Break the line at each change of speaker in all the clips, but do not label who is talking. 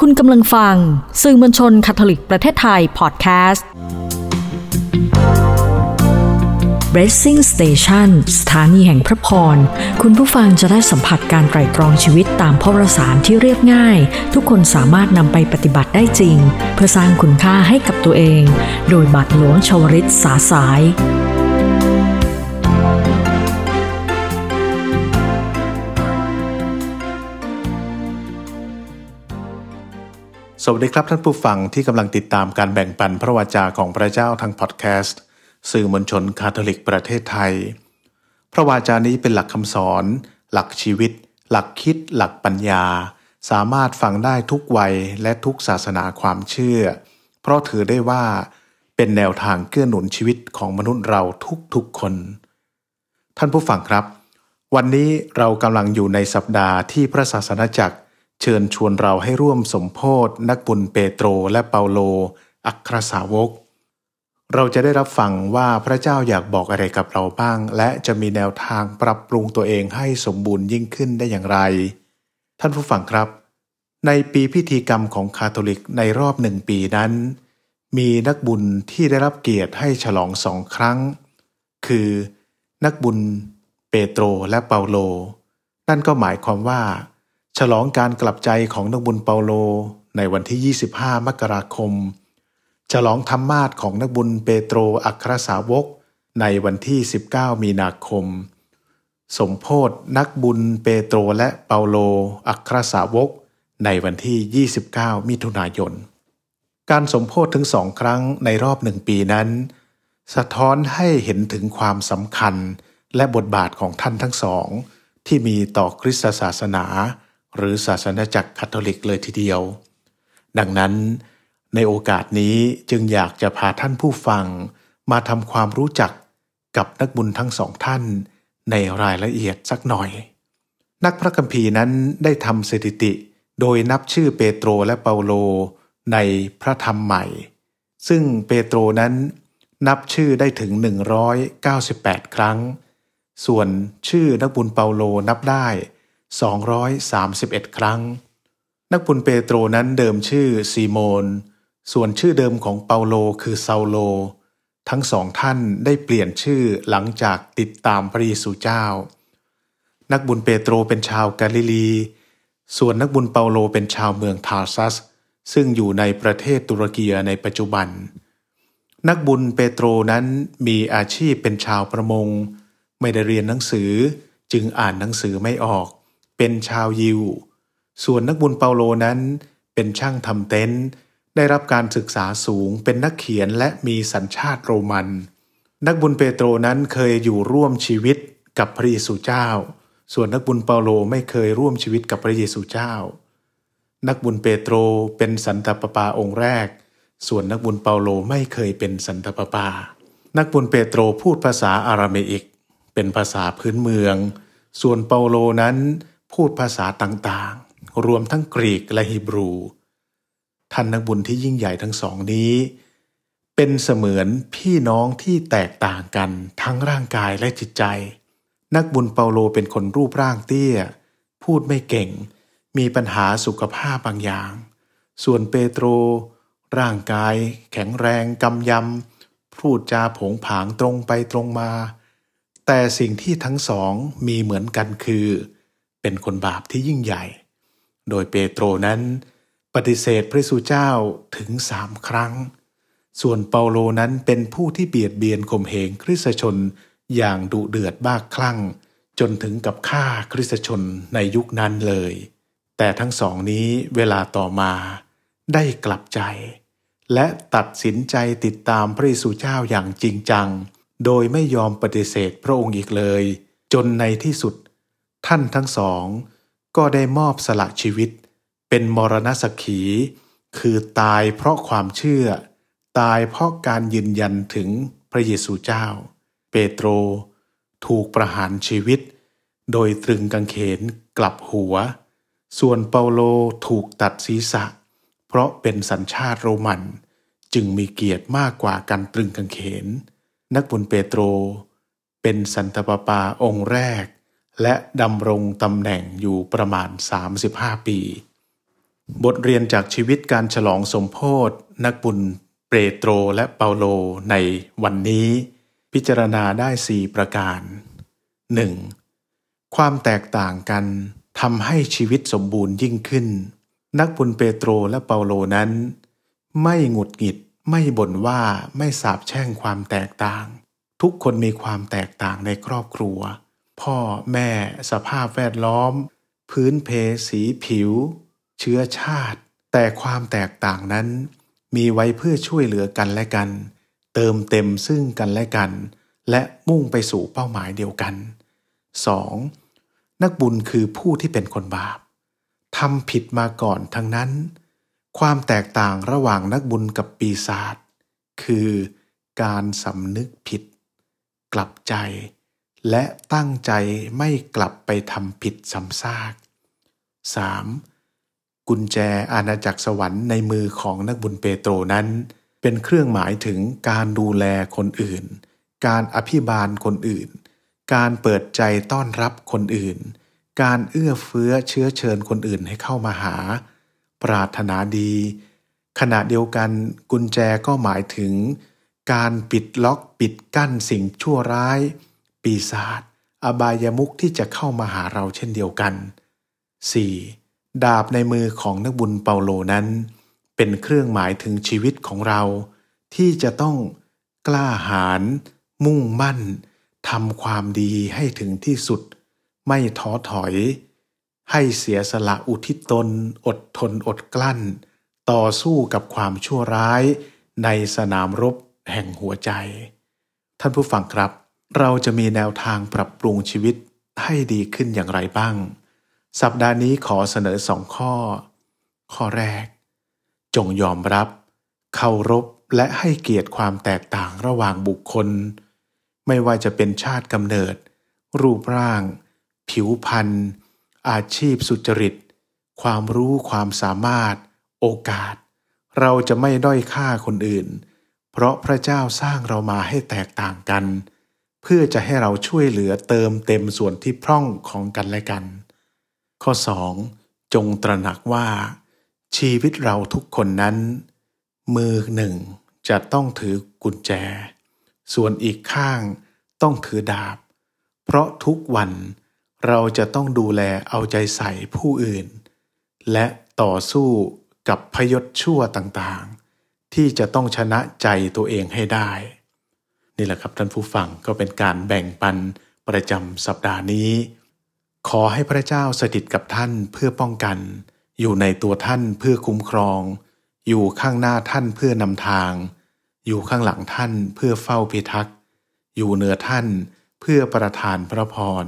คุณกำลังฟัง สื่อมวลชนคาทอลิกประเทศไทยพอดแคสต์ Blessing Station สถานีแห่งพระพร คุณผู้ฟังจะได้สัมผัสการไตร่ตรองชีวิตตามพระวสารที่เรียบง่าย ทุกคนสามารถนำไปปฏิบัติได้จริง เพื่อสร้างคุณค่าให้กับตัวเอง โดยบัตรหลวงชวริตสาสาย
สวัสดีครับท่านผู้ฟังที่กำลังติดตามการแบ่งปันพระวจาของพระเจ้าทางพอดแคสต์ สื่อมวลชนคาทอลิกประเทศไทย พระวจานี้เป็นหลักคำสอน หลักชีวิต หลักคิด หลักปัญญา สามารถฟังได้ทุกวัยและทุกศาสนาความเชื่อ เพราะถือได้ว่า เป็นแนวทางเกื้อหนุนชีวิตของมนุษย์เราทุกๆคน ท่านผู้ฟังครับ วันนี้เรากำลังอยู่ในสัปดาห์ที่พระศาสนาจักร เชิญชวนเราให้ร่วมสมโพธนักบุญเปโตรและเปาโล อัครสาวก เราจะได้รับฟังว่าพระเจ้าอยากบอกอะไรกับเราบ้าง และจะมีแนวทางปรับปรุงตัวเองให้สมบูรณ์ยิ่งขึ้นได้อย่างไร ท่านผู้ฟังครับ ในปีพิธีกรรมของคาทอลิกในรอบหนึ่งปีนั้น มีนักบุญที่ได้รับเกียรติให้ฉลองสองครั้ง คือนักบุญเปโตรและเปาโล นั่นก็หมายความว่า ฉลองการกลับใจของนักบุญเปาโลในวันที่ 25 มกราคม ฉลองธรรมาสของนักบุญเปโตรอัครสาวกในวันที่ 19 มีนาคม สมโพธนักบุญเปโตรและเปาโลอัครสาวก ในวันที่ 29 มิถุนายน การสมโพธถึงสองครั้งในรอบหนึ่งปีนั้น สะท้อนให้เห็นถึงความสำคัญและบทบาทของท่านทั้งสอง ที่มีต่อคริสตศาสนา หรือศาสนาจักรคาทอลิกเลยทีเดียว ดังนั้นในโอกาสนี้จึงอยากจะพาท่านผู้ฟังมาทำความรู้จักกับนักบุญทั้งสองท่านในรายละเอียดสักหน่อย นักพระคัมภีร์นั้นได้ทำสถิติ โดยนับชื่อเปโตรและเปาโลในพระธรรมใหม่ ซึ่งเปโตรนั้นนับชื่อได้ถึง 198 ครั้ง ส่วนชื่อนักบุญเปาโลนับได้ 231 ครั้ง นักบุญเปโตรนั้นเดิมชื่อซีโมน ส่วนชื่อเดิมของเปาโลคือเซาโล ทั้งสองท่านได้เปลี่ยนชื่อหลังจากติดตามพระเยซูเจ้า นักบุญเปโตรเป็นชาวกาลิลี ส่วนนักบุญเปาโลเป็นชาวเมืองทาร์ซัส ซึ่งอยู่ในประเทศตุรกีในปัจจุบัน นักบุญเปโตรนั้นมีอาชีพเป็นชาวประมง ไม่ได้เรียนหนังสือจึงอ่านหนังสือไม่ออก เป็นชาวยิว ส่วนนักบุญเปาโลนั้น เป็นช่างทำเต็นท์ได้รับการศึกษาสูงเป็นนักเขียนและมีสัญชาติโรมัน นักบุญเปโตรนั้นเคยอยู่ร่วมชีวิตกับพระเยซูเจ้า ส่วนนักบุญเปาโลไม่เคยร่วมชีวิตกับพระเยซูเจ้า นักบุญเปโตรเป็นสันตปาปาองค์แรก ส่วนนักบุญเปาโลไม่เคยเป็นสันตปาปา นักบุญเปโตรพูดภาษาอาราเมอิก เป็นภาษาพื้นเมือง ส่วนเปาโลนั้น พูดภาษาต่างๆ รวมทั้งกรีกและฮีบรู ท่านนักบุญที่ยิ่งใหญ่ทั้งสองนี้ เป็นเสมือนพี่น้องที่แตกต่างกันทั้งร่างกายและจิตใจ นักบุญเปาโลเป็นคนรูปร่างเตี้ย พูดไม่เก่ง มีปัญหาสุขภาพบางอย่าง ส่วนเปโตร ร่างกาย แข็งแรงกำยำพูดจาผงผางตรงไปตรงมา แต่สิ่งที่ทั้งสองมีเหมือนกันคือ เป็นคนบาปที่ยิ่งใหญ่ โดยเปโตรนั้น ปฏิเสธพระเยซูเจ้าถึงสามครั้ง ส่วนเปาโลนั้นเป็นผู้ที่เบียดเบียนข่มเหงคริสตชนอย่างดุเดือดบ้าคลั่ง จนถึงกับฆ่าคริสตชนในยุคนั้นเลย แต่ทั้งสองนี้เวลาต่อมาได้กลับใจ และตัดสินใจติดตามพระเยซูเจ้าอย่างจริงจัง โดยไม่ยอมปฏิเสธพระองค์อีกเลย จนในที่สุด ท่านทั้งสอง ก็ได้มอบสละชีวิต เป็นมรณสักขี คือตายเพราะความเชื่อ ตายเพราะการยืนยันถึงพระเยซูเจ้า เปโตร ถูกประหารชีวิต โดยตรึงกางเขนกลับหัว ส่วนเปาโลถูกตัดศีรษะ เพราะเป็นสัญชาติโรมัน จึงมีเกียรติมากกว่าการตรึงกางเขน นักบุญเปโตร เป็นสันตปาปาองค์แรก และดำรงตำแหน่งอยู่ประมาณ 35 ปี บทเรียนจากชีวิตการฉลองสมโพธนักบุญเปโตรและเปาโลในวันนี้ พิจารณาได้สี่ประการ 1. ความแตกต่างกันทำให้ชีวิตสมบูรณ์ยิ่งขึ้น นักบุญเปโตรและเปาโลนั้น ไม่หงุดหงิดไม่บ่นว่าไม่สาบแช่งความแตกต่าง ทุกคนมีความแตกต่างในครอบครัว พ่อแม่สภาพแวดล้อม พื้นเพสีผิว เชื้อชาติ แต่ความแตกต่างนั้น มีไว้เพื่อช่วยเหลือกันและกัน เติมเต็มซึ่งกันและกัน และมุ่งไปสู่เป้าหมายเดียวกัน 2. นักบุญคือผู้ที่เป็นคนบาปทำผิดมาก่อนทั้งนั้น ความแตกต่างระหว่างนักบุญกับปีศาจคือการสำนึกผิด กลับใจ และตั้งใจไม่กลับไปทำผิดซ้ำซาก 3. กุญแจอาณาจักรสวรรค์ในมือของนักบุญเปโตรนั้น เป็นเครื่องหมายถึงการดูแลคนอื่น การอภิบาลคนอื่น การเปิดใจต้อนรับคนอื่น การเอื้อเฟื้อเชื้อเชิญคนอื่นให้เข้ามาหา ปรารถนาดี ขณะเดียวกันกุญแจก็หมายถึง การปิดล็อกปิดกั้นสิ่งชั่วร้าย ปีศาจอบายามุขที่จะเข้ามาหาเราเช่นเดียวกัน 4. ดาบในมือของนักบุญเปาโลนั้น เป็นเครื่องหมายถึงชีวิตของเรา ที่จะต้องกล้าหาญมุ่งมั่นทำความดีให้ถึงที่สุด ไม่ท้อถอย ให้เสียสละอุทิศตน อดทนอดกลั้น ต่อสู้กับความชั่วร้ายในสนามรบแห่งหัวใจ ท่านผู้ฟังครับ เราจะมีแนวทางปรับปรุงชีวิตให้ดีขึ้นอย่างไรบ้าง สัปดาห์นี้ขอเสนอสองข้อ ข้อแรก จงยอมรับเคารพและให้เกียรติความแตกต่างระหว่างบุคคล ไม่ว่าจะเป็นชาติกำเนิด รูปร่าง ผิวพรรณอาชีพสุจริต ความรู้ความสามารถ โอกาส เราจะไม่ด้อยค่าคนอื่น เพราะพระเจ้าสร้างเรามาให้แตกต่างกันเพื่อจะให้เราช่วยเหลือเติมเต็มส่วนที่พร่องของกันและกัน ข้อ 2. จงตระหนักว่า ชีวิตเราทุกคนนั้น มือหนึ่งจะต้องถือกุญแจ ส่วนอีกข้างต้องถือดาบ เพราะทุกวันเราจะต้องดูแลเอาใจใส่ผู้อื่น และต่อสู้กับพยศชั่วต่างๆ ที่จะต้องชนะใจตัวเองให้ได้ นี่แหละครับท่านผู้ฟังก็เป็นการแบ่งปันประจำสัปดาห์นี้ ขอให้พระเจ้าสถิตกับท่านเพื่อป้องกัน อยู่ในตัวท่านเพื่อคุ้มครอง อยู่ข้างหน้าท่านเพื่อนำทาง อยู่ข้างหลังท่านเพื่อเฝ้าพิทักษ์อยู่เหนือท่านเพื่อประทานพระพร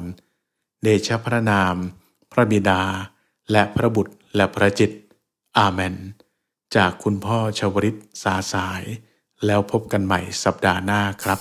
เดชพระนาม พระบิดา และพระบุตรและพระจิต อาเมน จากคุณพ่อชวริตสาสาย แล้วพบกันใหม่สัปดาห์หน้าครับ